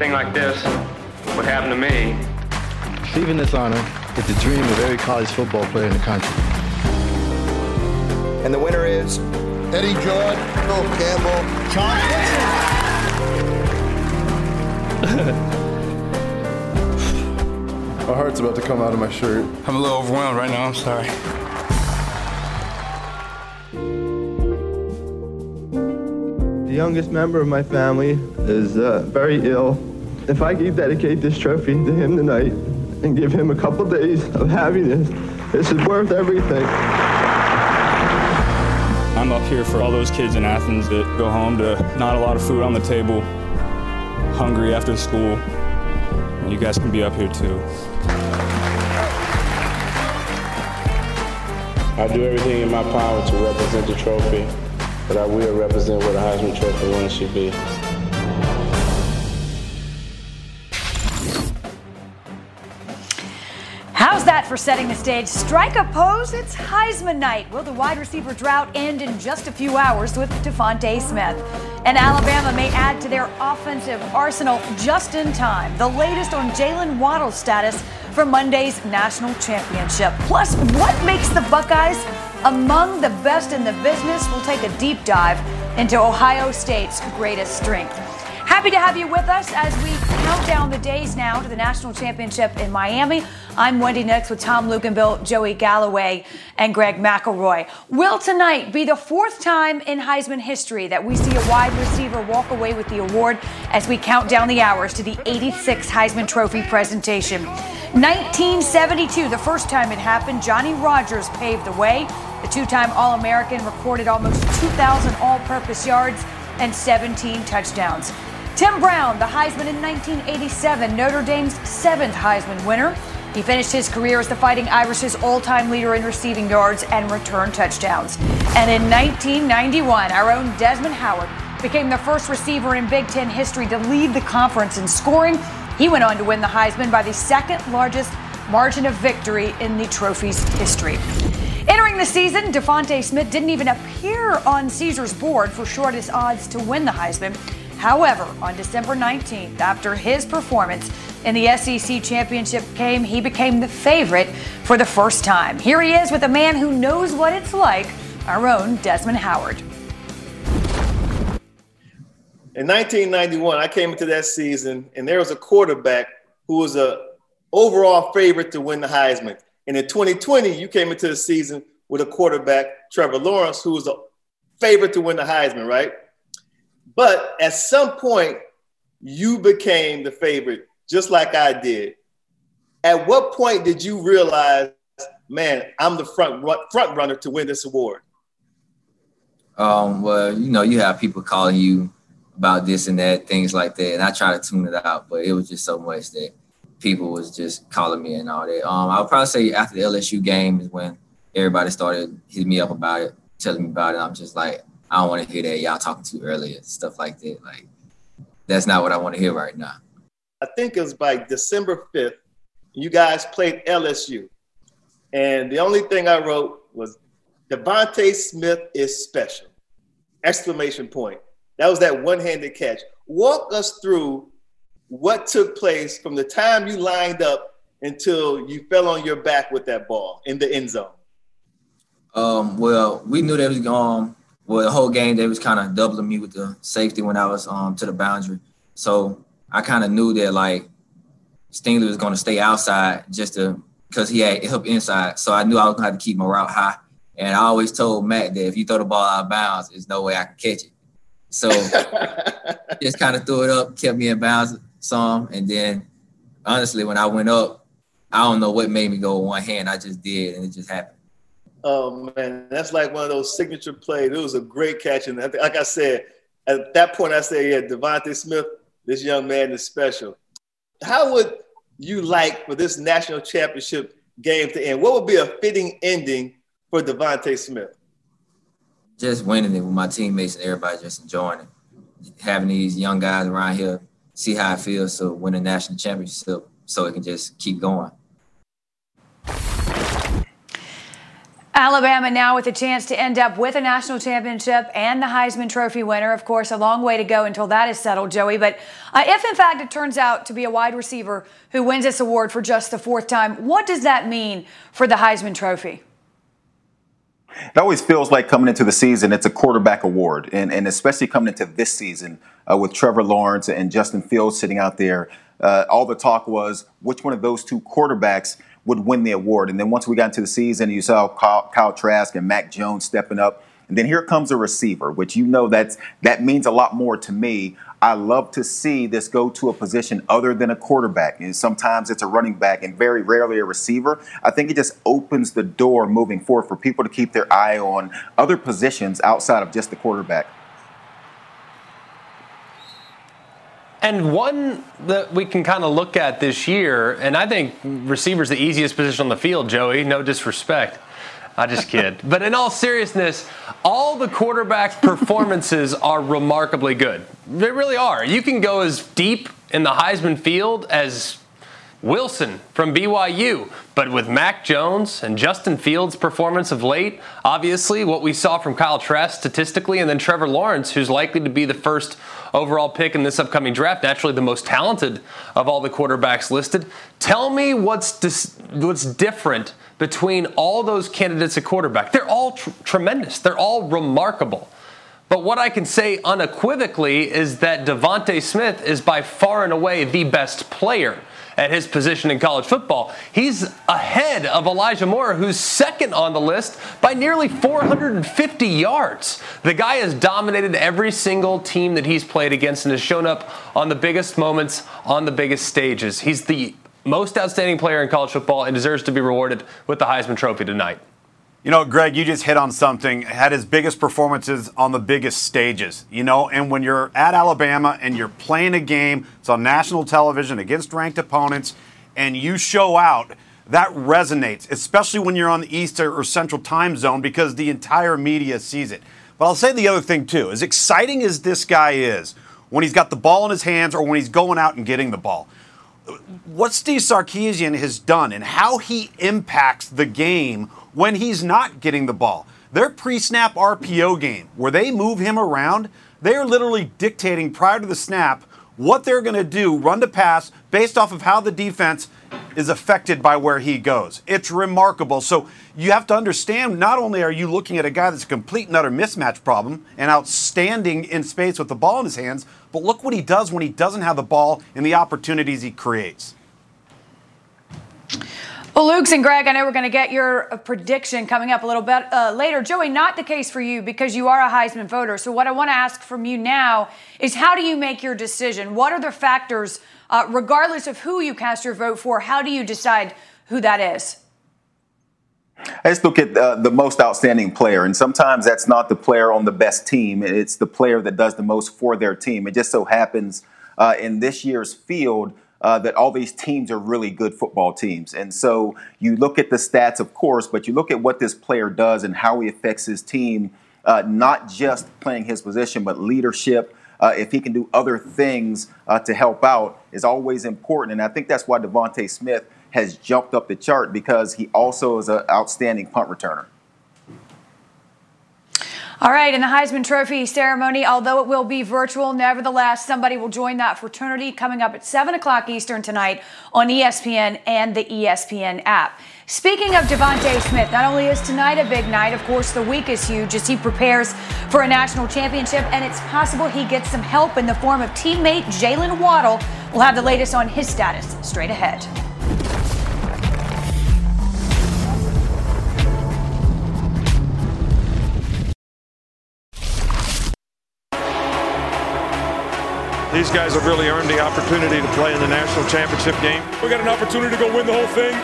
anything like this would happen to me. Receiving this honor is the dream of every college football player in the country. And the winner is Eddie George, Phil Campbell, John My heart's about to come out of my shirt. I'm a little overwhelmed right now. I'm sorry. The youngest member of my family is uh, very ill. If I could dedicate this trophy to him tonight and give him a couple days of happiness, this is worth everything. I'm up here for all those kids in Athens that go home to not a lot of food on the table, hungry after school. And you guys can be up here too. I do everything in my power to represent the trophy, but I will represent what a Heisman Trophy winner should be. For setting the stage? Strike a pose, it's Heisman night. Will the wide receiver drought end in just a few hours with DeVonta Smith? And Alabama may add to their offensive arsenal just in time. The latest on Jaylen Waddle's status for Monday's national championship. Plus, what makes the Buckeyes among the best in the business? We'll take a deep dive into Ohio State's greatest strength. Happy to have you with us as we count down the days now to the national championship in Miami. I'm Wendy Nix with Tom Luginbill, Joey Galloway, and Greg McElroy. Will tonight be the fourth time in Heisman history that we see a wide receiver walk away with the award as we count down the hours to the 86th Heisman Trophy presentation? 1972, the first time it happened, Johnny Rodgers paved the way. The two time All American recorded almost 2,000 all purpose yards and 17 touchdowns. Tim Brown, the Heisman in 1987, Notre Dame's seventh Heisman winner. He finished his career as the Fighting Irish's all time leader in receiving yards and return touchdowns. And in 1991, our own Desmond Howard became the first receiver in Big Ten history to lead the conference in scoring. He went on to win the Heisman by the second largest margin of victory in the trophy's history. Entering the season, DeVonta Smith didn't even appear on Caesar's board for shortest odds to win the Heisman. However, on December 19th, after his performance in the SEC championship game, he became the favorite for the first time. Here he is with a man who knows what it's like, our own Desmond Howard. In 1991, I came into that season, and there was a quarterback who was a overall favorite to win the Heisman. And in 2020, you came into the season with a quarterback, Trevor Lawrence, who was a favorite to win the Heisman, right? But at some point, you became the favorite, just like I did. At what point did you realize, man, I'm the front front runner to win this award? Um, well, you know, you have people calling you about this and that, things like that, and I try to tune it out, but it was just so much that people was just calling me and all that. Um, I would probably say after the LSU game is when everybody started hitting me up about it, telling me about it. I'm just like, I don't want to hear that. Y'all talking too earlier, stuff like that. Like, that's not what I want to hear right now. I think it was by December 5th, you guys played LSU. And the only thing I wrote was DeVonta Smith is special. Exclamation point. That was that one-handed catch. Walk us through what took place from the time you lined up until you fell on your back with that ball in the end zone. Um, well, we knew that was going well the whole game they was kind of doubling me with the safety when I was um to the boundary. So I kind of knew that like Stingley was going to stay outside just to because he had help inside. So I knew I was going to have to keep my route high. And I always told Mac that if you throw the ball out of bounds, there's no way I can catch it. So just kind of threw it up, kept me in bounds some, and then honestly, when I went up, I don't know what made me go with one hand. I just did, and it just happened. Um, oh man, that's like one of those signature plays. It was a great catch, and like I said, at that point, I said, "Yeah, DeVonta Smith, this young man is special." How would you like for this national championship game to end? What would be a fitting ending for DeVonta Smith? Just winning it with my teammates and everybody just enjoying it. Having these young guys around here see how it feels to win a national championship so it can just keep going. Alabama now with a chance to end up with a national championship and the Heisman Trophy winner. Of course, a long way to go until that is settled, Joey. But uh, if in fact it turns out to be a wide receiver who wins this award for just the fourth time, what does that mean for the Heisman Trophy? It always feels like coming into the season, it's a quarterback award, and, and especially coming into this season uh, with Trevor Lawrence and Justin Fields sitting out there. Uh, all the talk was which one of those two quarterbacks would win the award. And then once we got into the season, you saw Kyle, Kyle Trask and Mac Jones stepping up. And then here comes a receiver, which you know that's that means a lot more to me. I love to see this go to a position other than a quarterback. And sometimes it's a running back and very rarely a receiver. I think it just opens the door moving forward for people to keep their eye on other positions outside of just the quarterback. And one that we can kind of look at this year, and I think receiver's the easiest position on the field, Joey, no disrespect. I just kid. but in all seriousness, all the quarterbacks' performances are remarkably good. They really are. You can go as deep in the Heisman field as Wilson from BYU. But with Mac Jones and Justin Fields' performance of late, obviously what we saw from Kyle Trask statistically, and then Trevor Lawrence, who's likely to be the first overall pick in this upcoming draft, naturally the most talented of all the quarterbacks listed. Tell me what's dis- what's different between all those candidates at quarterback. They're all tr- tremendous. They're all remarkable. But what I can say unequivocally is that DeVonta Smith is by far and away the best player at his position in college football. He's ahead of Elijah Moore, who's second on the list by nearly 450 yards. The guy has dominated every single team that he's played against and has shown up on the biggest moments, on the biggest stages. He's the most outstanding player in college football and deserves to be rewarded with the Heisman Trophy tonight. You know, Greg, you just hit on something. Had his biggest performances on the biggest stages, you know, and when you're at Alabama and you're playing a game, it's on national television against ranked opponents, and you show out, that resonates, especially when you're on the East or Central time zone because the entire media sees it. But I'll say the other thing, too. As exciting as this guy is, when he's got the ball in his hands or when he's going out and getting the ball, what Steve Sarkisian has done and how he impacts the game when he's not getting the ball. Their pre snap RPO game, where they move him around, they're literally dictating prior to the snap what they're going to do, run to pass, based off of how the defense is affected by where he goes. It's remarkable. So you have to understand not only are you looking at a guy that's a complete and utter mismatch problem and outstanding in space with the ball in his hands, but look what he does when he doesn't have the ball and the opportunities he creates. Well, Lugs and Greg, I know we're going to get your uh, prediction coming up a little bit uh, later. Joey, not the case for you because you are a Heisman voter. So, what I want to ask from you now is how do you make your decision? What are the factors, uh, regardless of who you cast your vote for, how do you decide who that is? I just look at uh, the most outstanding player, and sometimes that's not the player on the best team. It's the player that does the most for their team. It just so happens uh, in this year's field uh, that all these teams are really good football teams. And so you look at the stats, of course, but you look at what this player does and how he affects his team, uh, not just playing his position, but leadership. Uh, if he can do other things uh, to help out, is always important. And I think that's why DeVonta Smith has jumped up the chart because he also is an outstanding punt returner. All right, in the Heisman Trophy ceremony, although it will be virtual, nevertheless, somebody will join that fraternity coming up at 7 o'clock Eastern tonight on ESPN and the ESPN app. Speaking of DeVonta Smith, not only is tonight a big night, of course, the week is huge as he prepares for a national championship, and it's possible he gets some help in the form of teammate Jaylen Waddle. We'll have the latest on his status straight ahead. These guys have really earned the opportunity to play in the national championship game. We got an opportunity to go win the whole thing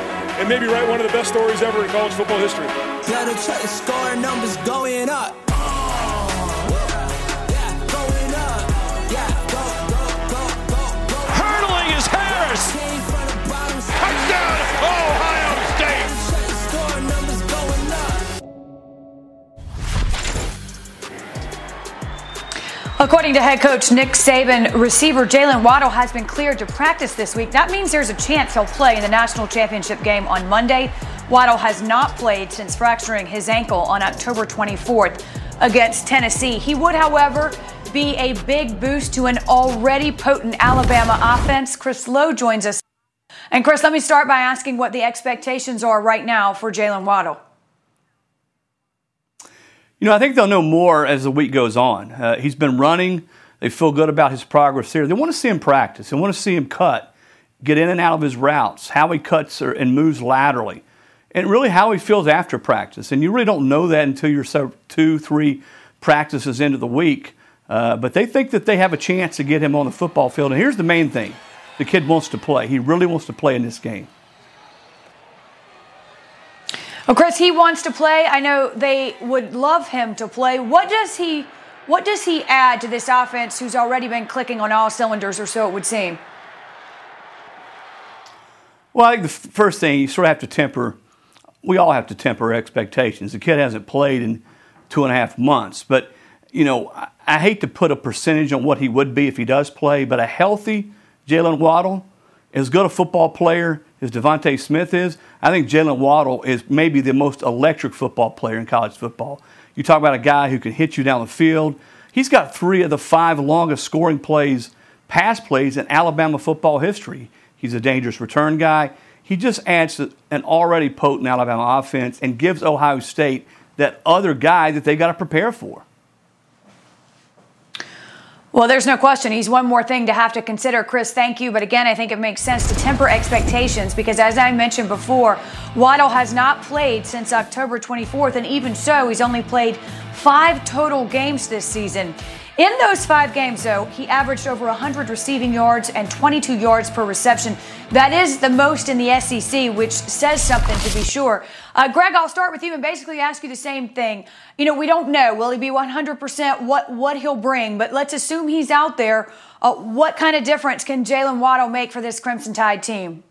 and maybe write one of the best stories ever in college football history. Gotta check the score numbers going up. According to head coach Nick Saban, receiver Jaylen Waddle has been cleared to practice this week. That means there's a chance he'll play in the national championship game on Monday. Waddle has not played since fracturing his ankle on October 24th against Tennessee. He would, however, be a big boost to an already potent Alabama offense. Chris Low joins us. And Chris, let me start by asking what the expectations are right now for Jaylen Waddle. You know, I think they'll know more as the week goes on. Uh, he's been running. They feel good about his progress here. They want to see him practice. They want to see him cut, get in and out of his routes, how he cuts and moves laterally, and really how he feels after practice. And you really don't know that until you're so two, three practices into the week. Uh, but they think that they have a chance to get him on the football field. And here's the main thing the kid wants to play. He really wants to play in this game. Well, Chris, he wants to play. I know they would love him to play. What does he what does he add to this offense who's already been clicking on all cylinders or so it would seem? Well, I think the first thing you sort of have to temper we all have to temper expectations. The kid hasn't played in two and a half months, but you know, I, I hate to put a percentage on what he would be if he does play, but a healthy Jaylen Waddle, as good a football player as DeVonta Smith is, I think Jaylen Waddle is maybe the most electric football player in college football. You talk about a guy who can hit you down the field. He's got three of the five longest scoring plays, pass plays in Alabama football history. He's a dangerous return guy. He just adds to an already potent Alabama offense and gives Ohio State that other guy that they got to prepare for. Well, there's no question. He's one more thing to have to consider. Chris, thank you. But again, I think it makes sense to temper expectations because, as I mentioned before, Waddle has not played since October 24th. And even so, he's only played five total games this season. In those five games, though, he averaged over 100 receiving yards and 22 yards per reception. That is the most in the SEC, which says something to be sure. Uh, Greg, I'll start with you and basically ask you the same thing. You know, we don't know. Will he be 100% what, what he'll bring? But let's assume he's out there. Uh, what kind of difference can Jaylen Waddle make for this Crimson Tide team?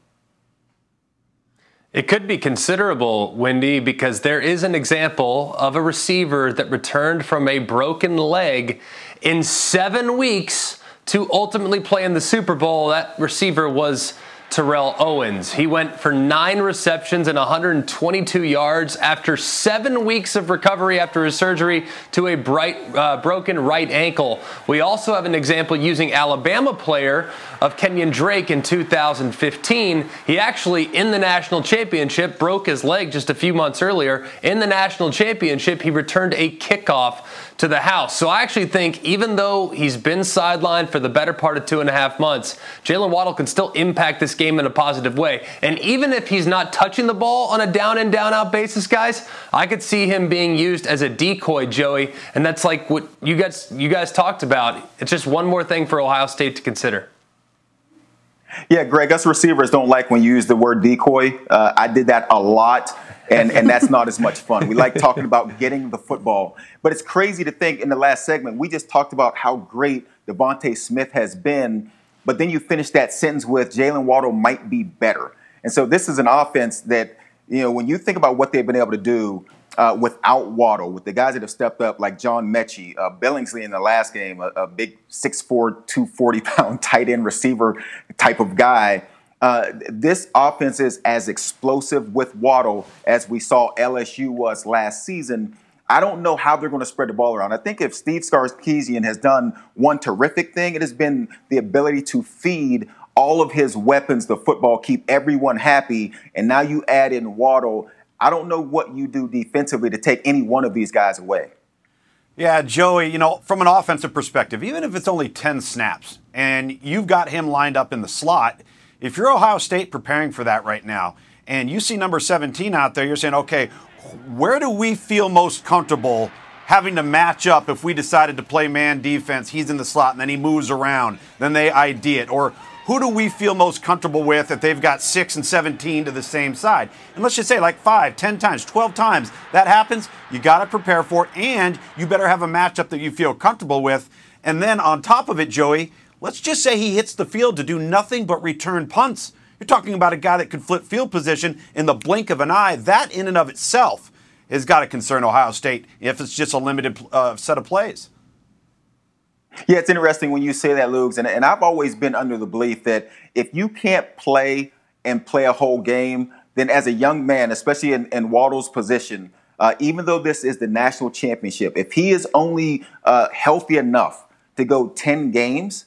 It could be considerable, Wendy, because there is an example of a receiver that returned from a broken leg in seven weeks to ultimately play in the Super Bowl. That receiver was Terrell Owens. He went for nine receptions and 122 yards after seven weeks of recovery after his surgery to a bright, uh, broken right ankle. We also have an example using Alabama player of Kenyan Drake in 2015. He actually, in the national championship, broke his leg just a few months earlier. In the national championship, he returned a kickoff to the house. So I actually think even though he's been sidelined for the better part of two and a half months, Jaylen Waddle can still impact this game in a positive way. And even if he's not touching the ball on a down and down out basis, guys, I could see him being used as a decoy, Joey. And that's like what you guys you guys talked about. It's just one more thing for Ohio State to consider. Yeah, Greg, us receivers don't like when you use the word decoy. Uh, I did that a lot and, and that's not as much fun. We like talking about getting the football. But it's crazy to think in the last segment, we just talked about how great DeVonta Smith has been, but then you finish that sentence with Jaylen Waddle might be better. And so this is an offense that, you know, when you think about what they've been able to do uh, without Waddle, with the guys that have stepped up like John Metchie, uh, Billingsley in the last game, a, a big 6'4", 240 pound tight end receiver type of guy – uh, this offense is as explosive with Waddle as we saw LSU was last season. I don't know how they're going to spread the ball around. I think if Steve Sarkisian has done one terrific thing, it has been the ability to feed all of his weapons the football, keep everyone happy, and now you add in Waddle. I don't know what you do defensively to take any one of these guys away. Yeah, Joey, you know, from an offensive perspective, even if it's only 10 snaps and you've got him lined up in the slot – if you're Ohio State preparing for that right now, and you see number 17 out there, you're saying, okay, where do we feel most comfortable having to match up if we decided to play man defense? He's in the slot and then he moves around, then they ID it. Or who do we feel most comfortable with if they've got 6 and 17 to the same side? And let's just say like 5, 10 times, 12 times that happens, you got to prepare for it, and you better have a matchup that you feel comfortable with. And then on top of it, Joey, Let's just say he hits the field to do nothing but return punts. You're talking about a guy that could flip field position in the blink of an eye. That, in and of itself, has got to concern Ohio State if it's just a limited uh, set of plays. Yeah, it's interesting when you say that, Lugs. And, and I've always been under the belief that if you can't play and play a whole game, then as a young man, especially in, in Waddle's position, uh, even though this is the national championship, if he is only uh, healthy enough to go 10 games,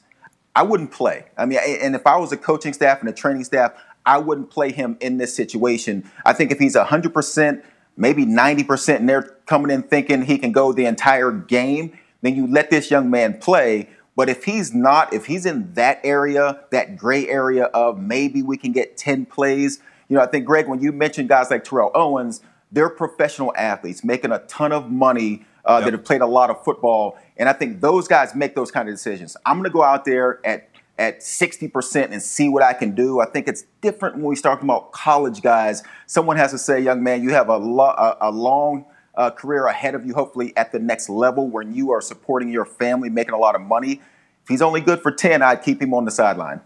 I wouldn't play. I mean, and if I was a coaching staff and a training staff, I wouldn't play him in this situation. I think if he's 100%, maybe 90%, and they're coming in thinking he can go the entire game, then you let this young man play. But if he's not, if he's in that area, that gray area of maybe we can get 10 plays, you know, I think, Greg, when you mentioned guys like Terrell Owens, they're professional athletes making a ton of money uh, yep. that have played a lot of football. And I think those guys make those kind of decisions. I'm going to go out there at at 60% and see what I can do. I think it's different when we start talking about college guys. Someone has to say, young man, you have a, lo- a, a long uh, career ahead of you, hopefully at the next level when you are supporting your family, making a lot of money. If he's only good for 10, I'd keep him on the sideline.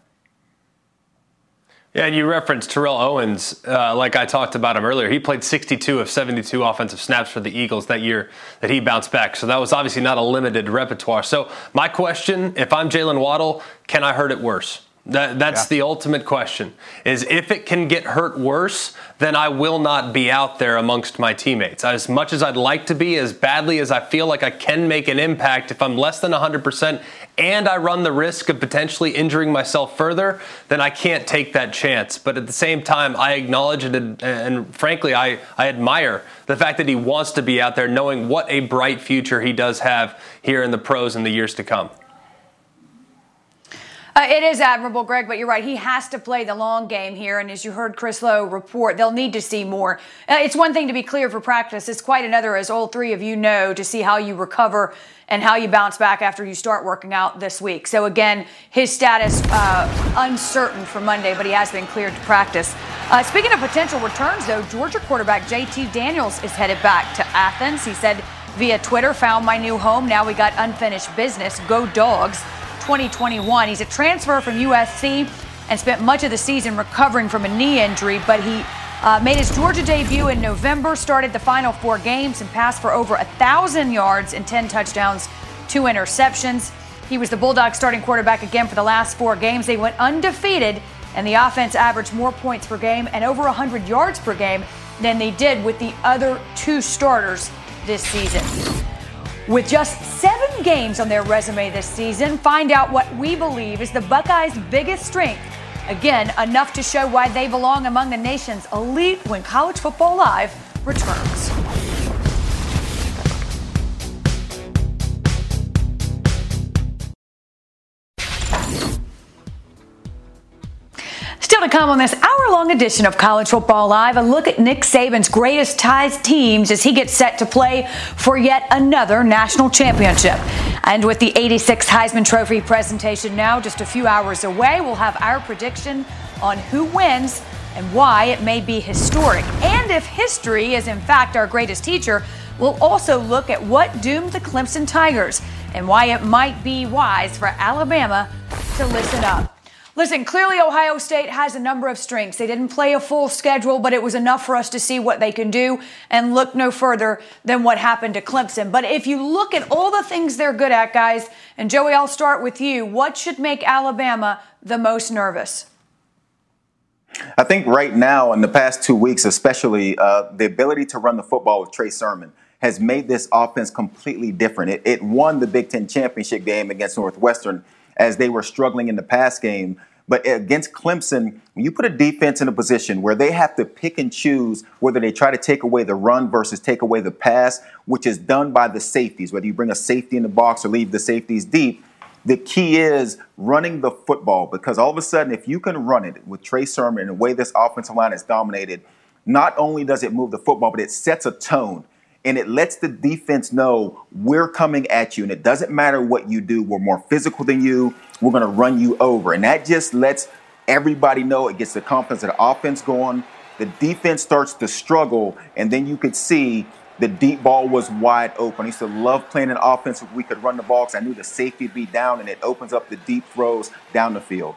Yeah, and you referenced Terrell Owens, uh, like I talked about him earlier. He played 62 of 72 offensive snaps for the Eagles that year that he bounced back. So that was obviously not a limited repertoire. So my question, if I'm Jaylen Waddle, can I hurt it worse? That, that's yeah. the ultimate question. Is if it can get hurt worse, then I will not be out there amongst my teammates. As much as I'd like to be, as badly as I feel like I can make an impact, if I'm less than 100% and I run the risk of potentially injuring myself further, then I can't take that chance. But at the same time, I acknowledge it and, and frankly, I, I admire the fact that he wants to be out there knowing what a bright future he does have here in the pros in the years to come. Uh, it is admirable, Greg, but you're right. He has to play the long game here. And as you heard Chris Low report, they'll need to see more. Uh, it's one thing to be clear for practice, it's quite another, as all three of you know, to see how you recover and how you bounce back after you start working out this week. So, again, his status uh, uncertain for Monday, but he has been cleared to practice. Uh, speaking of potential returns, though, Georgia quarterback JT Daniels is headed back to Athens. He said via Twitter, found my new home. Now we got unfinished business. Go dogs. 2021. He's a transfer from USC and spent much of the season recovering from a knee injury, but he uh, made his Georgia debut in November, started the final four games, and passed for over 1,000 yards and 10 touchdowns, two interceptions. He was the Bulldogs starting quarterback again for the last four games. They went undefeated, and the offense averaged more points per game and over 100 yards per game than they did with the other two starters this season. With just seven games on their resume this season, find out what we believe is the Buckeyes' biggest strength. Again, enough to show why they belong among the nation's elite when College Football Live returns. Still to come on this long edition of College Football Live, a look at Nick Saban's greatest Tide teams as he gets set to play for yet another national championship. And with the 86 Heisman Trophy presentation now just a few hours away, we'll have our prediction on who wins and why it may be historic. And if history is in fact our greatest teacher, we'll also look at what doomed the Clemson Tigers and why it might be wise for Alabama to listen up. Listen, clearly Ohio State has a number of strengths. They didn't play a full schedule, but it was enough for us to see what they can do and look no further than what happened to Clemson. But if you look at all the things they're good at, guys, and Joey, I'll start with you. What should make Alabama the most nervous? I think right now, in the past two weeks, especially, uh, the ability to run the football with Trey Sermon has made this offense completely different. It, it won the Big Ten championship game against Northwestern as they were struggling in the pass game. But against Clemson, when you put a defense in a position where they have to pick and choose whether they try to take away the run versus take away the pass, which is done by the safeties, whether you bring a safety in the box or leave the safeties deep, the key is running the football because all of a sudden, if you can run it with Trey Sermon and the way this offensive line is dominated, not only does it move the football, but it sets a tone and it lets the defense know we're coming at you and it doesn't matter what you do we're more physical than you we're going to run you over and that just lets everybody know it gets the confidence of the offense going the defense starts to struggle and then you could see the deep ball was wide open. I used to love playing an offense if we could run the ball because I knew the safety would be down and it opens up the deep throws down the field.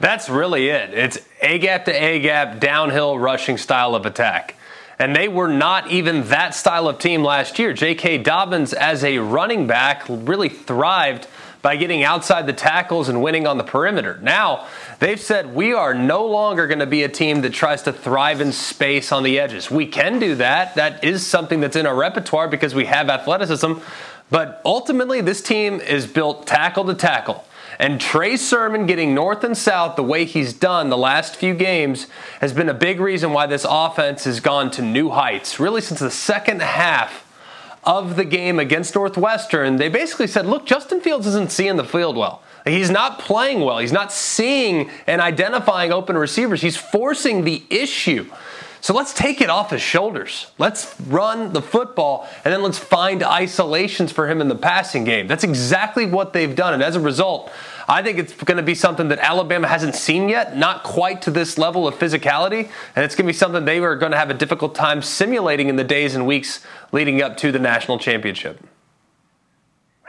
That's really it. It's A gap to A gap, downhill rushing style of attack. And they were not even that style of team last year. J.K. Dobbins, as a running back, really thrived by getting outside the tackles and winning on the perimeter. Now, they've said we are no longer going to be a team that tries to thrive in space on the edges. We can do that. That is something that's in our repertoire because we have athleticism. But ultimately, this team is built tackle to tackle. And Trey Sermon getting north and south the way he's done the last few games has been a big reason why this offense has gone to new heights. Really, since the second half of the game against Northwestern, they basically said, look, Justin Fields isn't seeing the field well. He's not playing well. He's not seeing and identifying open receivers. He's forcing the issue. So let's take it off his shoulders. Let's run the football and then let's find isolations for him in the passing game. That's exactly what they've done. And as a result, I think it's going to be something that Alabama hasn't seen yet, not quite to this level of physicality. And it's going to be something they are going to have a difficult time simulating in the days and weeks leading up to the national championship.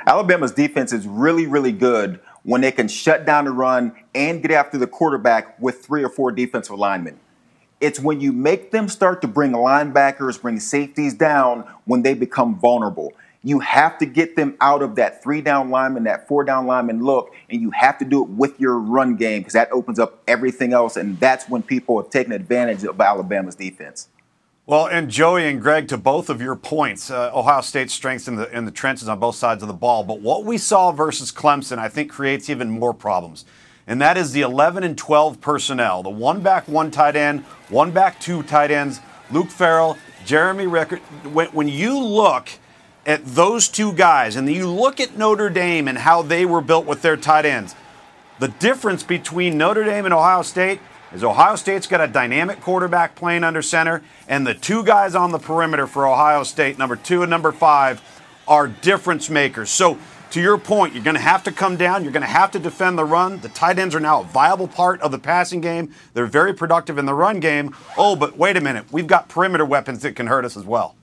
Alabama's defense is really, really good when they can shut down the run and get after the quarterback with three or four defensive linemen. It's when you make them start to bring linebackers, bring safeties down when they become vulnerable. You have to get them out of that three down lineman, that four down lineman look, and you have to do it with your run game because that opens up everything else. And that's when people have taken advantage of Alabama's defense. Well, and Joey and Greg, to both of your points, uh, Ohio State's strengths in the in the trenches on both sides of the ball. But what we saw versus Clemson, I think, creates even more problems and that is the 11 and 12 personnel. The one back, one tight end, one back, two tight ends, Luke Farrell, Jeremy. When, when you look at those two guys and you look at Notre Dame and how they were built with their tight ends, the difference between Notre Dame and Ohio State is Ohio State's got a dynamic quarterback playing under center, and the two guys on the perimeter for Ohio State, number two and number five, are difference makers. So to your point, you're going to have to come down. You're going to have to defend the run. The tight ends are now a viable part of the passing game. They're very productive in the run game. Oh, but wait a minute. We've got perimeter weapons that can hurt us as well.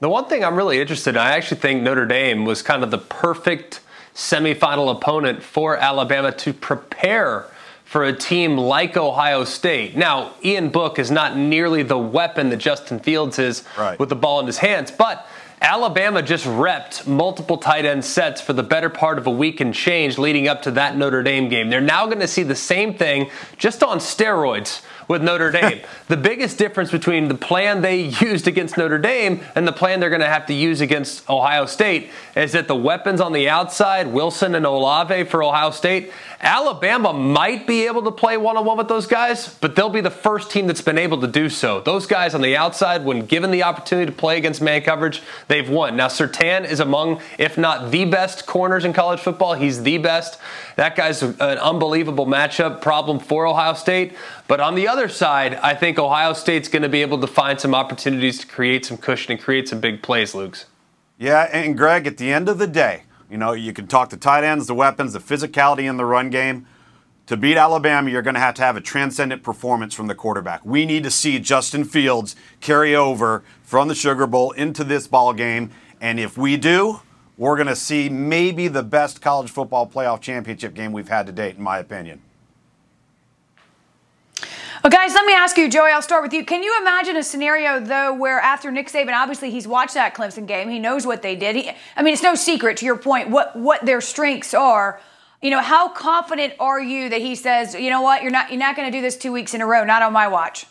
The one thing I'm really interested in, I actually think Notre Dame was kind of the perfect semifinal opponent for Alabama to prepare for a team like Ohio State. Now, Ian Book is not nearly the weapon that Justin Fields is right. with the ball in his hands, but Alabama just repped multiple tight end sets for the better part of a week and change leading up to that Notre Dame game. They're now going to see the same thing just on steroids with Notre Dame. the biggest difference between the plan they used against Notre Dame and the plan they're going to have to use against Ohio State is that the weapons on the outside, Wilson and Olave for Ohio State, Alabama might be able to play one on one with those guys, but they'll be the first team that's been able to do so. Those guys on the outside, when given the opportunity to play against man coverage, they've won. Now, Surtain is among, if not the best corners in college football. He's the best. That guy's an unbelievable matchup problem for Ohio State. But on the other side, I think Ohio State's going to be able to find some opportunities to create some cushion and create some big plays, Lugs. Yeah, and Greg, at the end of the day, you know, you can talk the tight ends, the weapons, the physicality in the run game. To beat Alabama, you're going to have to have a transcendent performance from the quarterback. We need to see Justin Fields carry over from the Sugar Bowl into this ball game, and if we do, we're going to see maybe the best college football playoff championship game we've had to date, in my opinion. Well, guys, let me ask you, Joey, I'll start with you. Can you imagine a scenario, though, where after Nick Saban, obviously he's watched that Clemson game, he knows what they did. He, I mean, it's no secret, to your point, what, what their strengths are. You know, how confident are you that he says, you know what, you're not, you're not going to do this two weeks in a row, not on my watch?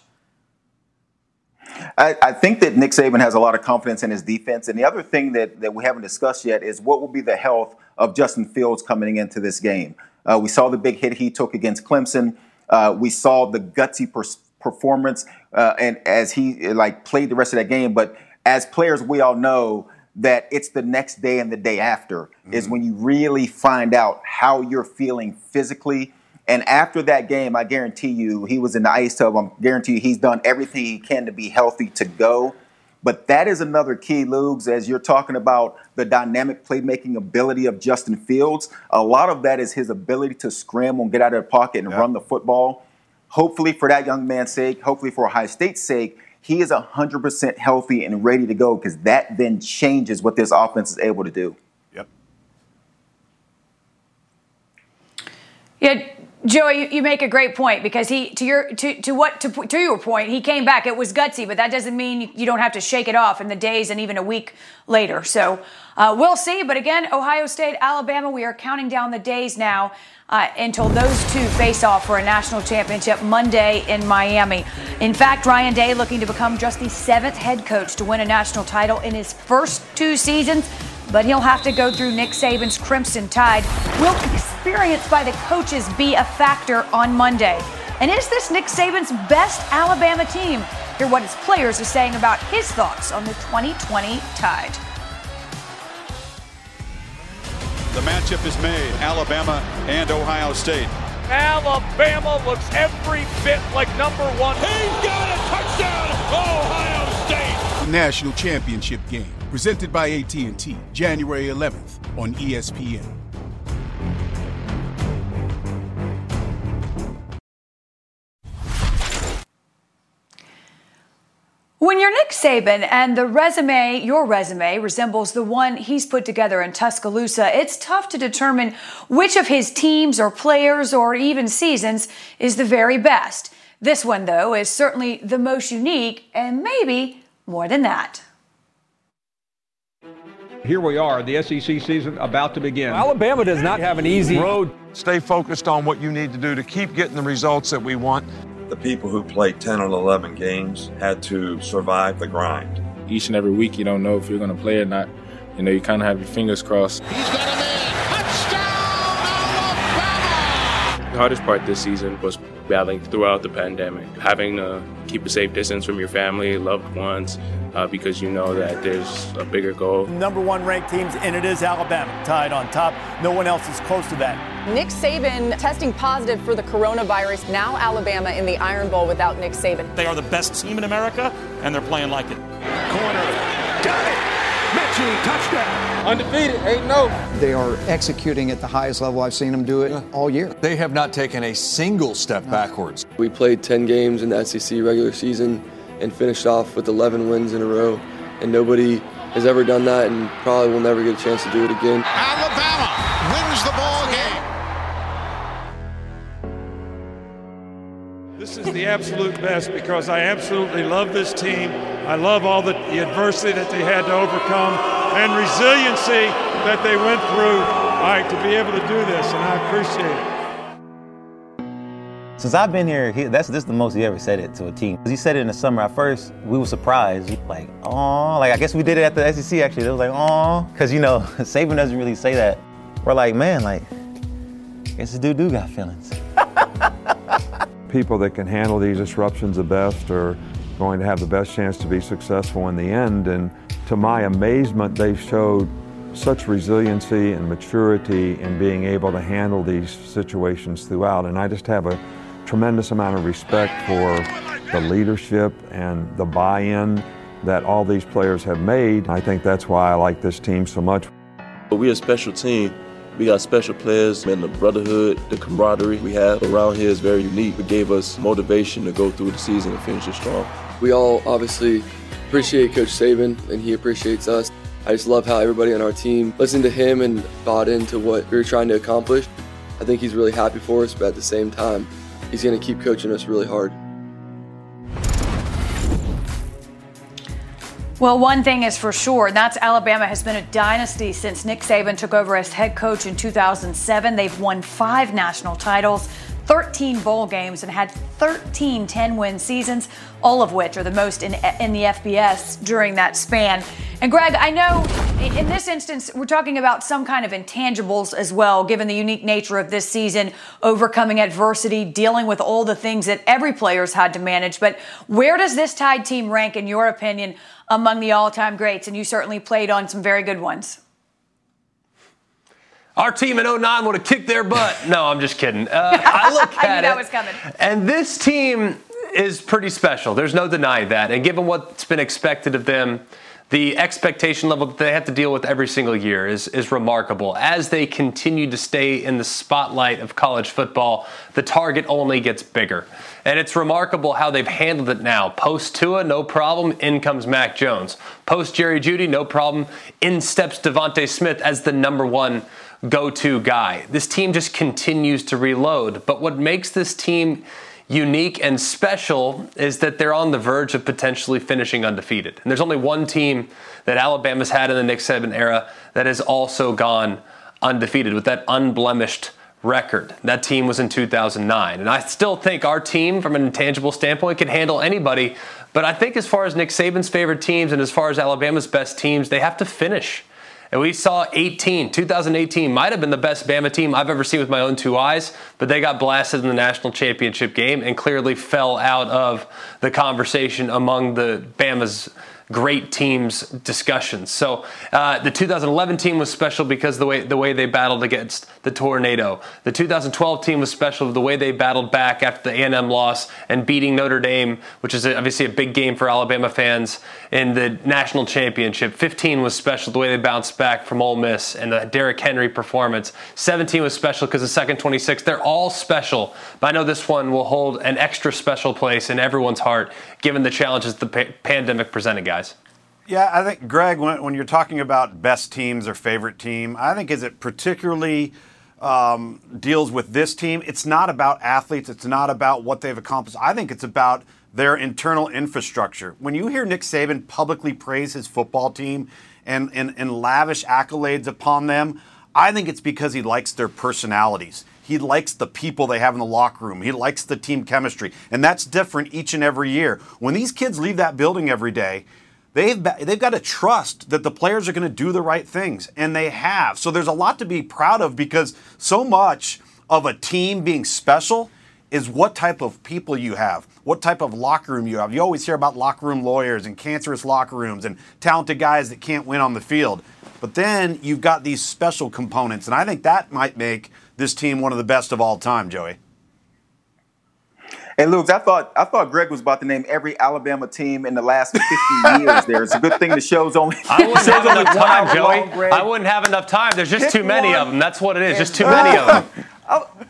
I, I, think that Nick Saban has a lot of confidence in his defense. And the other thing that, that we haven't discussed yet is what will be the health of Justin Fields coming into this game. Uh, we saw the big hit he took against Clemson. Uh, we saw the gutsy per- performance uh, and as he like played the rest of that game. But as players, we all know that it's the next day and the day after mm-hmm. is when you really find out how you're feeling physically and after that game, I guarantee you, he was in the ice tub. I guarantee you, he's done everything he can to be healthy to go. But that is another key, Lugs, as you're talking about the dynamic playmaking ability of Justin Fields. A lot of that is his ability to scramble and get out of the pocket and yeah. run the football. Hopefully, for that young man's sake, hopefully for Ohio State's sake, he is 100% healthy and ready to go because that then changes what this offense is able to do. Yep. Yeah, Joey, you make a great point because he, to your, to, to what, to, to your point, he came back. It was gutsy, but that doesn't mean you don't have to shake it off in the days and even a week later. So uh, we'll see. But again, Ohio State, Alabama, we are counting down the days now uh, until those two face off for a national championship Monday in Miami. In fact, Ryan Day looking to become just the seventh head coach to win a national title in his first two seasons but he'll have to go through Nick Saban's Crimson Tide. Will experience by the coaches be a factor on Monday? And is this Nick Saban's best Alabama team? Hear what his players are saying about his thoughts on the 2020 Tide. The matchup is made Alabama and Ohio State. Alabama looks every bit like number one. He's got a touchdown, Ohio State. National championship game presented by AT&T, January 11th on ESPN. When you're Nick Saban and the resume, your resume, resembles the one he's put together in Tuscaloosa, it's tough to determine which of his teams or players or even seasons is the very best. This one, though, is certainly the most unique and maybe more than that. Here we are, the SEC season about to begin. Alabama does not have an easy road. Stay focused on what you need to do to keep getting the results that we want. The people who played 10 or 11 games had to survive the grind. Each and every week, you don't know if you're going to play or not. You know, you kind of have your fingers crossed. He's got a man. Touchdown, Alabama! The hardest part this season was battling throughout the pandemic, having to keep a safe distance from your family, loved ones, uh, because you know that there's a bigger goal. Number one ranked teams, and it is Alabama, tied on top. No one else is close to that. Nick Saban testing positive for the coronavirus. Now Alabama in the Iron Bowl without Nick Saban. They are the best team in America, and they're playing like it. Corner, got it. Metchie, touchdown. Undefeated, 8 0. They are executing at the highest level I've seen them do it all year. They have not taken a single step backwards. We played 10 games in the SEC regular season and finished off with 11 wins in a row. And nobody has ever done that and probably will never get a chance to do it again. Alabama wins the ball game. This is the absolute best because I absolutely love this team. I love all the, the adversity that they had to overcome and resiliency that they went through all right, to be able to do this, and I appreciate it. Since I've been here, he, that's this is the most he ever said it to a team. He said it in the summer. At first, we were surprised, like, oh, like I guess we did it at the SEC actually. It was like, oh, because you know, Saban doesn't really say that. We're like, man, like, I guess this dude do got feelings. People that can handle these disruptions the best are going to have the best chance to be successful in the end. And to my amazement, they've showed such resiliency and maturity in being able to handle these situations throughout. And I just have a tremendous amount of respect for the leadership and the buy in that all these players have made. I think that's why I like this team so much. We're a special team. We got special players, and the brotherhood, the camaraderie we have around here is very unique. It gave us motivation to go through the season and finish it strong. We all obviously appreciate Coach Saban, and he appreciates us. I just love how everybody on our team listened to him and bought into what we were trying to accomplish. I think he's really happy for us, but at the same time, he's going to keep coaching us really hard. Well, one thing is for sure, and that's Alabama has been a dynasty since Nick Saban took over as head coach in 2007. They've won five national titles, 13 bowl games, and had 13 10 win seasons, all of which are the most in, in the FBS during that span. And Greg, I know in this instance, we're talking about some kind of intangibles as well, given the unique nature of this season, overcoming adversity, dealing with all the things that every player's had to manage. But where does this Tide team rank, in your opinion, among the all time greats? And you certainly played on some very good ones. Our team in 09 would have kicked their butt. No, I'm just kidding. Uh, I look at I knew it, that was coming. and this team is pretty special. There's no denying that. And given what's been expected of them, the expectation level that they have to deal with every single year is, is remarkable. As they continue to stay in the spotlight of college football, the target only gets bigger. And it's remarkable how they've handled it now. Post Tua, no problem. In comes Mac Jones. Post Jerry Jeudy, no problem. In steps DeVonta Smith as the number one go to guy. This team just continues to reload. But what makes this team unique and special is that they're on the verge of potentially finishing undefeated. And there's only one team that Alabama's had in the Nick Saban era that has also gone undefeated with that unblemished record. That team was in 2009. And I still think our team, from an intangible standpoint, can handle anybody. But I think as far as Nick Saban's favorite teams and as far as Alabama's best teams, they have to finish. And we saw 18, 2018 might have been the best Bama team I've ever seen with my own two eyes, but they got blasted in the national championship game and clearly fell out of the conversation among the Bama's great teams discussions. So uh, the 2011 team was special because the way the way they battled against the tornado. The 2012 team was special the way they battled back after the A&M loss and beating Notre Dame, which is obviously a big game for Alabama fans in the national championship. 15 was special the way they bounced back from Ole Miss and the Derrick Henry performance. 17 was special because the second 26. They're all special, but I know this one will hold an extra special place in everyone's heart given the challenges the pa- pandemic presented, guys. Yeah, I think Greg, when, when, you're talking about best teams or favorite team, I think is it particularly um, deals with this team, it's not about athletes. It's not about what they've accomplished. I think it's about their internal infrastructure. When you hear Nick Saban publicly praise his football team and, and, and lavish accolades upon them, I think it's because he likes their personalities. He likes the people they have in the locker room. He likes the team chemistry. And that's different each and every year. When these kids leave that building every day, they've they've got to trust that the players are going to do the right things and they have. So there's a lot to be proud of because so much of a team being special is what type of people you have, what type of locker room you have. You always hear about locker room lawyers and cancerous locker rooms and talented guys that can't win on the field. But then you've got these special components, and I think that might make this team one of the best of all time, Joey. Hey, Luke, I thought I thought Greg was about to name every Alabama team in the last 50 years. There, it's a good thing the show's only. I wouldn't have enough time, Joey. I wouldn't have enough time. There's just Pick too many of them. That's what it is. Just too many of them.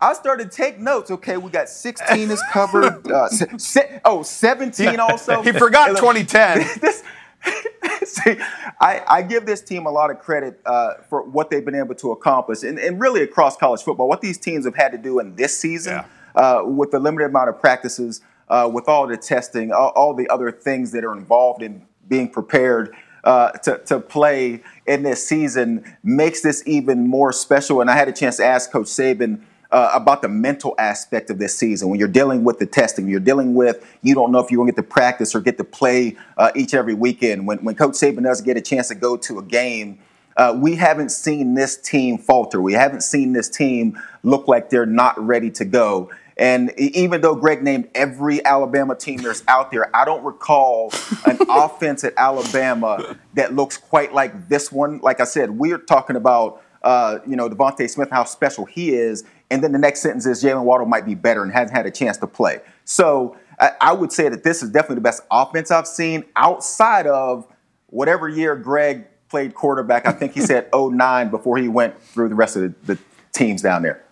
I started to take notes. Okay, we got 16 is covered. Uh, se- oh, 17 also. he forgot 2010. this, See, I, I, give this team a lot of credit uh, for what they've been able to accomplish, and, and, really across college football, what these teams have had to do in this season yeah. uh, with the limited amount of practices, uh, with all the testing, all, all, the other things that are involved in being prepared. Uh, to, to play in this season makes this even more special. And I had a chance to ask Coach Saban uh, about the mental aspect of this season. When you're dealing with the testing, you're dealing with you don't know if you're going to get to practice or get to play uh, each every weekend. When when Coach Saban does get a chance to go to a game, uh, we haven't seen this team falter. We haven't seen this team look like they're not ready to go. And even though Greg named every Alabama team that's out there, I don't recall an offense at Alabama that looks quite like this one. Like I said, we're talking about uh, you know DeVonta Smith, how special he is, and then the next sentence is Jaylen Waddle might be better and hasn't had a chance to play. So I, I would say that this is definitely the best offense I've seen outside of whatever year Greg played quarterback. I think he said 09 before he went through the rest of the, the teams down there.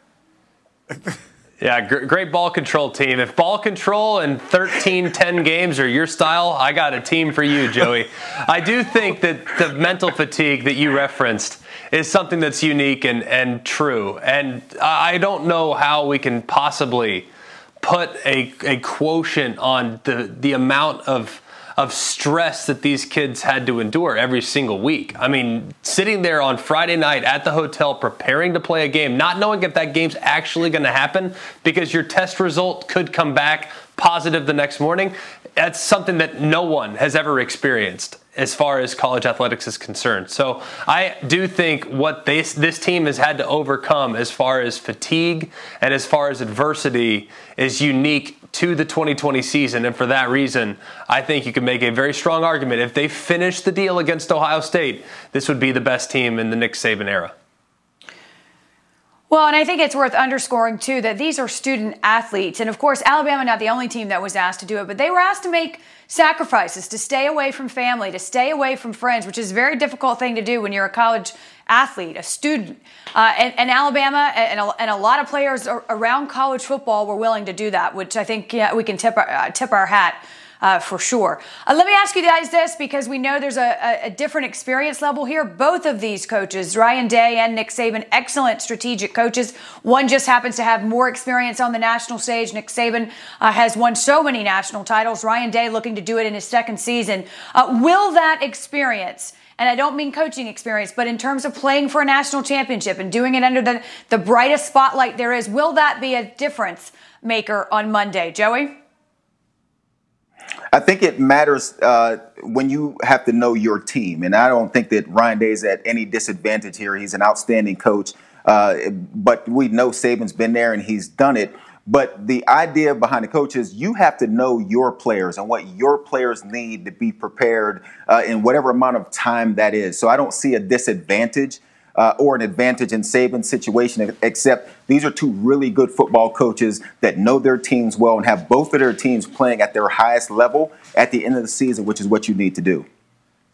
Yeah, great ball control team. If ball control and 13 10 games are your style, I got a team for you, Joey. I do think that the mental fatigue that you referenced is something that's unique and, and true. And I don't know how we can possibly put a, a quotient on the, the amount of of stress that these kids had to endure every single week. I mean, sitting there on Friday night at the hotel preparing to play a game, not knowing if that game's actually going to happen because your test result could come back positive the next morning. That's something that no one has ever experienced as far as college athletics is concerned. So I do think what this this team has had to overcome as far as fatigue and as far as adversity is unique to the 2020 season. And for that reason, I think you can make a very strong argument. If they finish the deal against Ohio State, this would be the best team in the Nick Saban era. Well, and I think it's worth underscoring too that these are student athletes. And of course, Alabama not the only team that was asked to do it, but they were asked to make sacrifices to stay away from family, to stay away from friends, which is a very difficult thing to do when you're a college athlete, a student. Uh, and, and, Alabama and a, and a, lot of players around college football were willing to do that, which I think yeah, we can tip our, uh, tip our hat uh, for sure. Uh, let me ask you guys this because we know there's a, a, different experience level here. Both of these coaches, Ryan Day and Nick Saban, excellent strategic coaches. One just happens to have more experience on the national stage. Nick Saban uh, has won so many national titles. Ryan Day looking to do it in his second season. Uh, will that experience? And I don't mean coaching experience, but in terms of playing for a national championship and doing it under the, the brightest spotlight there is, will that be a difference maker on Monday? Joey? I think it matters uh, when you have to know your team. And I don't think that Ryan Day is at any disadvantage here. He's an outstanding coach. Uh, but we know Saban's been there and he's done it. But the idea behind the coach is you have to know your players and what your players need to be prepared uh, in whatever amount of time that is. So I don't see a disadvantage uh, or an advantage in Saban's situation, except these are two really good football coaches that know their teams well and have both of their teams playing at their highest level at the end of the season, which is what you need to do.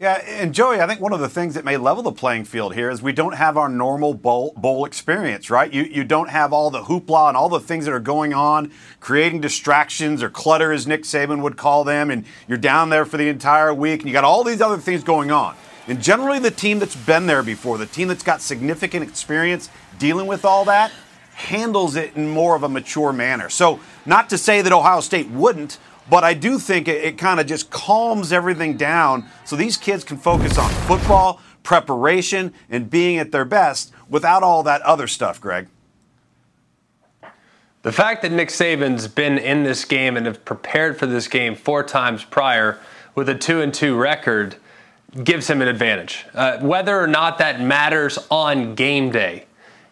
Yeah, and Joey, I think one of the things that may level the playing field here is we don't have our normal bowl, bowl experience, right? You, you don't have all the hoopla and all the things that are going on, creating distractions or clutter, as Nick Saban would call them, and you're down there for the entire week, and you got all these other things going on. And generally, the team that's been there before, the team that's got significant experience dealing with all that, handles it in more of a mature manner. So, not to say that Ohio State wouldn't, but I do think it, it kind of just calms everything down so these kids can focus on football, preparation, and being at their best without all that other stuff, Greg. The fact that Nick Saban's been in this game and have prepared for this game four times prior with a 2 and 2 record gives him an advantage. Uh, whether or not that matters on game day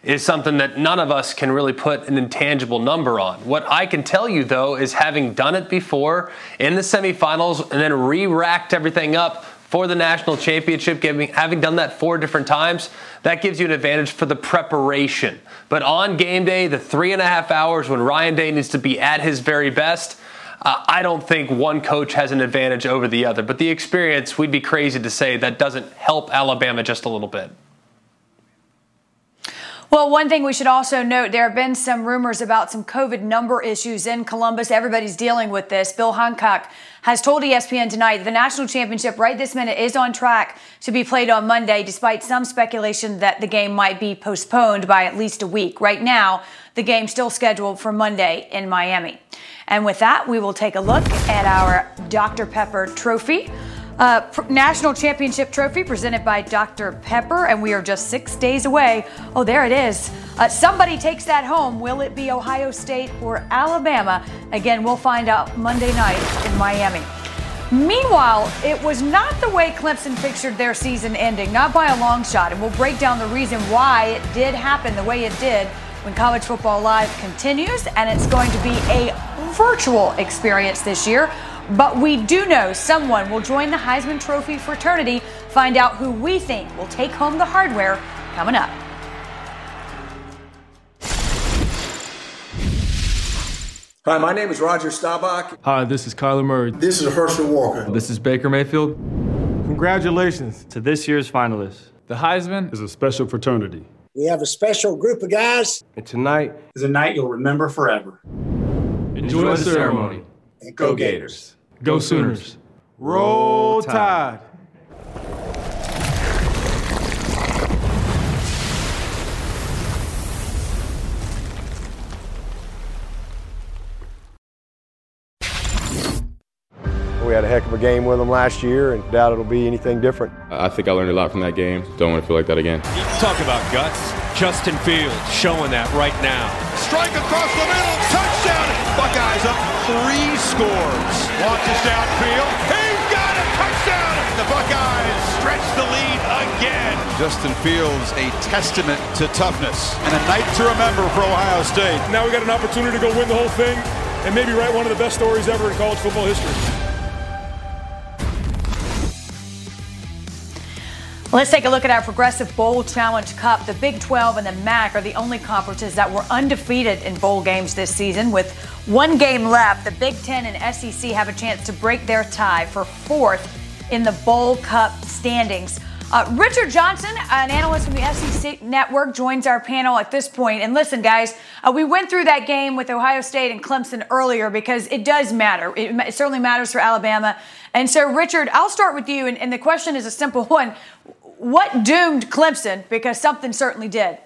is something that none of us can really put an intangible number on. What I can tell you though is having done it before in the semifinals and then re-racked everything up for the national championship, having done that four different times, that gives you an advantage for the preparation. But on game day, the three and a half hours when Ryan Day needs to be at his very best, uh, I don't think one coach has an advantage over the other. But the experience, we'd be crazy to say that doesn't help Alabama just a little bit. Well, one thing we should also note there have been some rumors about some COVID number issues in Columbus. Everybody's dealing with this. Bill Hancock has told ESPN tonight the national championship right this minute is on track to be played on Monday, despite some speculation that the game might be postponed by at least a week. Right now, the game's still scheduled for Monday in Miami. And with that, we will take a look at our Dr. Pepper trophy. Uh, national championship trophy presented by Dr. Pepper, and we are just six days away. Oh, there it is. Uh, somebody takes that home. Will it be Ohio State or Alabama? Again, we'll find out Monday night in Miami. Meanwhile, it was not the way Clemson pictured their season ending, not by a long shot, and we'll break down the reason why it did happen the way it did when College Football Live continues, and it's going to be a virtual experience this year. But we do know someone will join the Heisman Trophy fraternity. Find out who we think will take home the hardware coming up. Hi, my name is Roger Staubach. Hi, this is Kyler Murray. This is Herschel Walker. This is Baker Mayfield. Congratulations to this year's finalists. The Heisman is a special fraternity. We have a special group of guys. And tonight is a night you'll remember forever. Enjoy, Enjoy the, the ceremony. ceremony. And go, go Gators. Gators. Go Sooners. Roll Tide. Heck of a game with them last year and doubt it'll be anything different. I think I learned a lot from that game. Don't want to feel like that again. Talk about guts. Justin Fields showing that right now. Strike across the middle. Touchdown. Buckeyes up three scores. Launches downfield. He's got a touchdown. The Buckeyes stretch the lead again. Justin Fields, a testament to toughness and a night to remember for Ohio State. Now we got an opportunity to go win the whole thing and maybe write one of the best stories ever in college football history. Let's take a look at our Progressive Bowl Challenge Cup. The Big 12 and the MAC are the only conferences that were undefeated in bowl games this season. With one game left, the Big 10 and SEC have a chance to break their tie for fourth in the Bowl Cup standings. Uh, Richard Johnson, an analyst from the SEC Network, joins our panel at this point. And listen, guys, uh, we went through that game with Ohio State and Clemson earlier because it does matter. It, it certainly matters for Alabama. And so, Richard, I'll start with you. And, and the question is a simple one What doomed Clemson? Because something certainly did.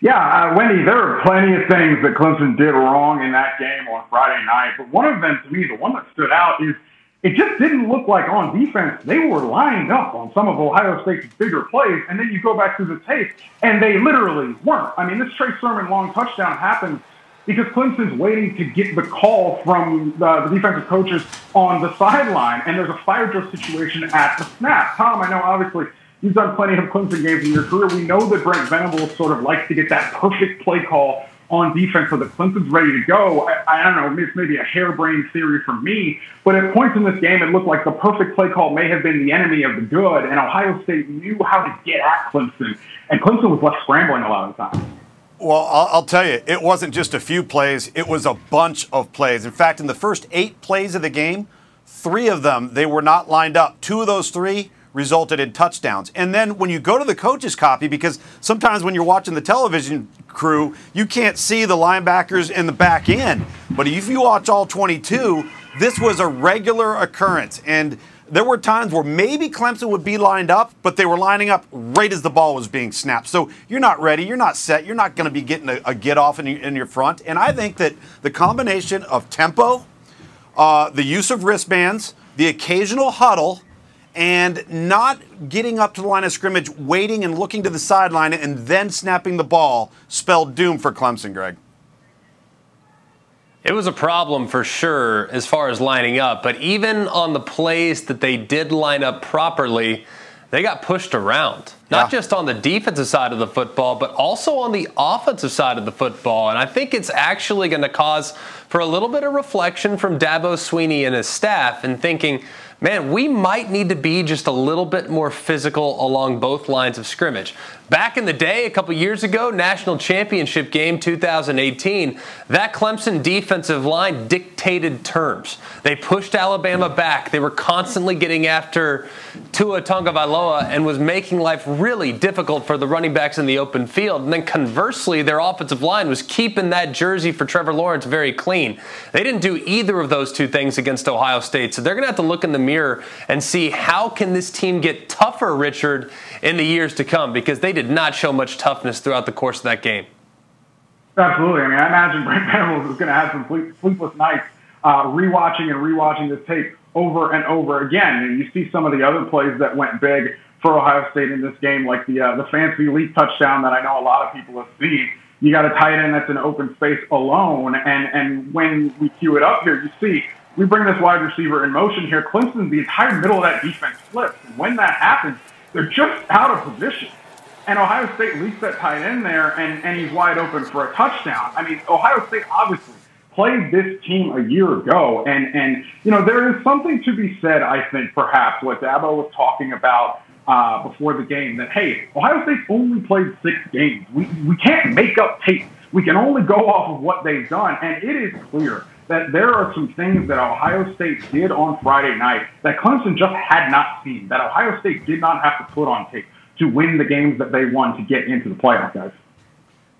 Yeah, uh, Wendy, there are plenty of things that Clemson did wrong in that game on Friday night. But one of them, to me, the one that stood out is it just didn't look like on defense they were lined up on some of Ohio State's bigger plays. And then you go back to the tape, and they literally weren't. I mean, this Trey Sermon long touchdown happened because Clemson's waiting to get the call from the, the defensive coaches on the sideline, and there's a fire drill situation at the snap. Tom, I know obviously you've done plenty of Clemson games in your career. We know that Brent Venables sort of likes to get that perfect play call on defense so that Clemson's ready to go. I, I don't know, it's maybe a harebrained theory from me, but at points in this game, it looked like the perfect play call may have been the enemy of the good, and Ohio State knew how to get at Clemson, and Clemson was left scrambling a lot of the time. Well, I'll, I'll, tell you, it wasn't just a few plays, it was a bunch of plays. In fact, in the first eight plays of the game, three of them, they were not lined up. Two of those three resulted in touchdowns. And then when you go to the coach's copy, because sometimes when you're watching the television crew, you can't see the linebackers in the back end. But if you watch all 22, this was a regular occurrence. And there were times where maybe Clemson would be lined up, but they were lining up right as the ball was being snapped. So you're not ready, you're not set, you're not going to be getting a, a get off in, in, your front. And I think that the combination of tempo, uh, the use of wristbands, the occasional huddle, and not getting up to the line of scrimmage, waiting and looking to the sideline, and then snapping the ball spelled doom for Clemson, Greg. It was a problem for sure as far as lining up, but even on the plays that they did line up properly, they got pushed around. Not yeah. just on the defensive side of the football, but also on the offensive side of the football. And I think it's actually going to cause for a little bit of reflection from Dabo Swinney and his staff and thinking, man, we might need to be just a little bit more physical along both lines of scrimmage. Back in the day, a couple years ago, national championship game 2018, that Clemson defensive line dictated terms. They pushed Alabama back. They were constantly getting after Tua Tagovailoa and was making life really difficult for the running backs in the open field. And then conversely, their offensive line was keeping that jersey for Trevor Lawrence very clean. They didn't do either of those two things against Ohio State. So they're going to have to look in the mirror and see how can this team get tougher, Richard, in the years to come because they did not show much toughness throughout the course of that game. Absolutely. I mean, I imagine Brent Venables is going to have some sleepless nights uh, rewatching and rewatching this tape over and over again. And you see some of the other plays that went big for Ohio State in this game, like the uh, the fancy leap touchdown that I know a lot of people have seen. You got a tight end that's in open space alone, and and when we cue it up here, you see we bring this wide receiver in motion here. Clemson, the entire middle of that defense flips, and when that happens, they're just out of position. And Ohio State leaps that tight end there, and, and he's wide open for a touchdown. I mean, Ohio State obviously played this team a year ago, and and you know there is something to be said. I think perhaps what Dabo was talking about uh, before the game that hey, Ohio State only played six games. We we can't make up tape. We can only go off of what they've done, and it is clear that there are some things that Ohio State did on Friday night that Clemson just had not seen, that Ohio State did not have to put on tape to win the games that they won to get into the playoff, guys.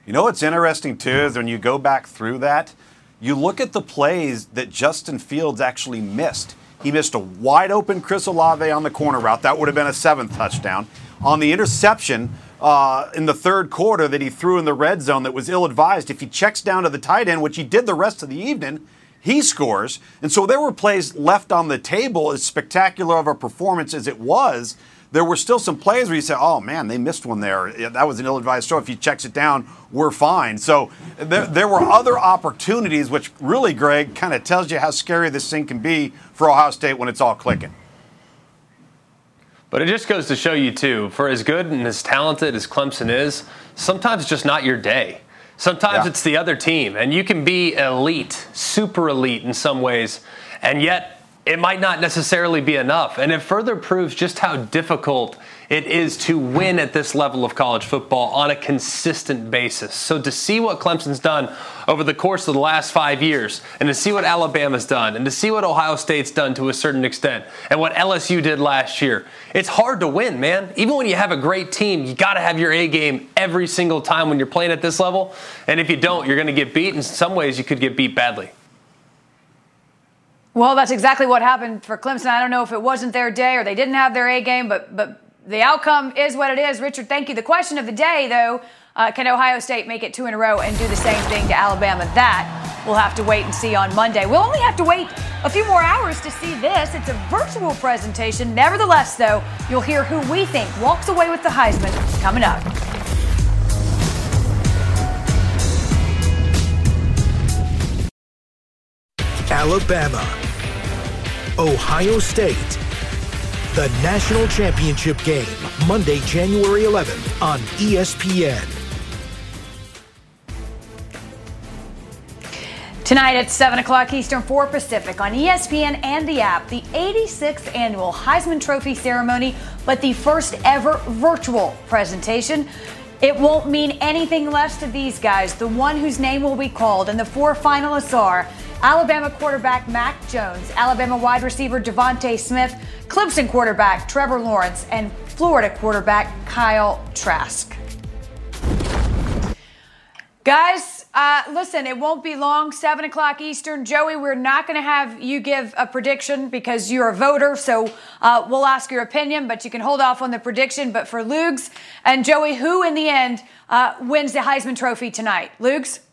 You know what's interesting too is when you go back through that, you look at the plays that Justin Fields actually missed. He missed a wide open Chris Olave on the corner route. That would have been a seventh touchdown. On the interception uh, in the third quarter that he threw in the red zone that was ill advised, if he checks down to the tight end, which he did the rest of the evening, he scores. And so there were plays left on the table, as spectacular of a performance as it was. There were still some plays where you say, oh man, they missed one there. That was an ill advised throw. If he checks it down, we're fine. So there, there were other opportunities, which really, Greg, kind of tells you how scary this thing can be for Ohio State when it's all clicking. But it just goes to show you, too, for as good and as talented as Clemson is, sometimes it's just not your day. Sometimes yeah. it's the other team, and you can be elite, super elite in some ways, and yet it might not necessarily be enough. And it further proves just how difficult it is to win at this level of college football on a consistent basis. So to see what Clemson's done over the course of the last five years, and to see what Alabama's done, and to see what Ohio State's done to a certain extent, and what LSU did last year, it's hard to win, man. Even when you have a great team, you got to have your A game every single time when you're playing at this level. And if you don't, you're going to get beat. In some ways, you could get beat badly. Well, that's exactly what happened for Clemson. I don't know if it wasn't their day or they didn't have their A game, but but the outcome is what it is. Richard, thank you. The question of the day, though, uh, can Ohio State make it two in a row and do the same thing to Alabama? That we'll have to wait and see on Monday. We'll only have to wait a few more hours to see this. It's a virtual presentation. Nevertheless, though, you'll hear who we think walks away with the Heisman coming up. Alabama, Ohio State. The national championship game, Monday, January 11th on ESPN. Tonight at 7 o'clock Eastern, 4 Pacific on ESPN and the app, the 86th annual Heisman Trophy ceremony, but the first ever virtual presentation. It won't mean anything less to these guys. The one whose name will be called, and the four finalists are Alabama quarterback Mac Jones, Alabama wide receiver DeVonta Smith, Clemson quarterback Trevor Lawrence, and Florida quarterback Kyle Trask. Guys, uh, listen, it won't be long. 7 o'clock Eastern. Joey, we're not going to have you give a prediction because you're a voter, so uh, we'll ask your opinion, but you can hold off on the prediction. But for Lugs and Joey, who in the end uh, wins the Heisman Trophy tonight? Lugs?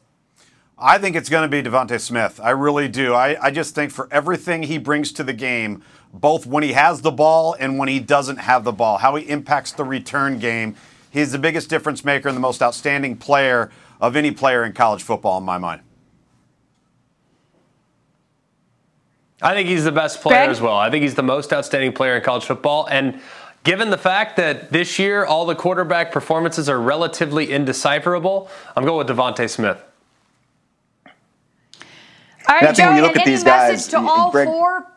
I think it's going to be DeVonta Smith. I really do. I, I just think for everything he brings to the game, both when he has the ball and when he doesn't have the ball, how he impacts the return game, he's the biggest difference maker and the most outstanding player of any player in college football, in my mind. I think he's the best player as well. I think he's the most outstanding player in college football. And given the fact that this year all the quarterback performances are relatively indecipherable, I'm going with DeVonta Smith. All right, Joey, you look at these guys, to all Greg, four.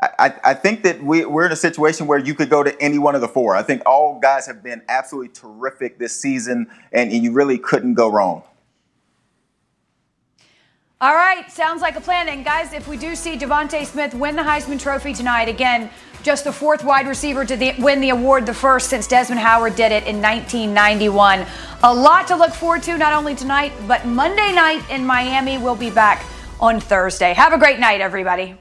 I, I think that we, we're in a situation where you could go to any one of the four. I think all guys have been absolutely terrific this season, and you really couldn't go wrong. All right, sounds like a plan. And guys, if we do see DeVonta Smith win the Heisman Trophy tonight, again, just the fourth wide receiver to the, win the award, the first since Desmond Howard did it in 1991. A lot to look forward to, not only tonight, but Monday night in Miami. We'll be back on Thursday. Have a great night, everybody.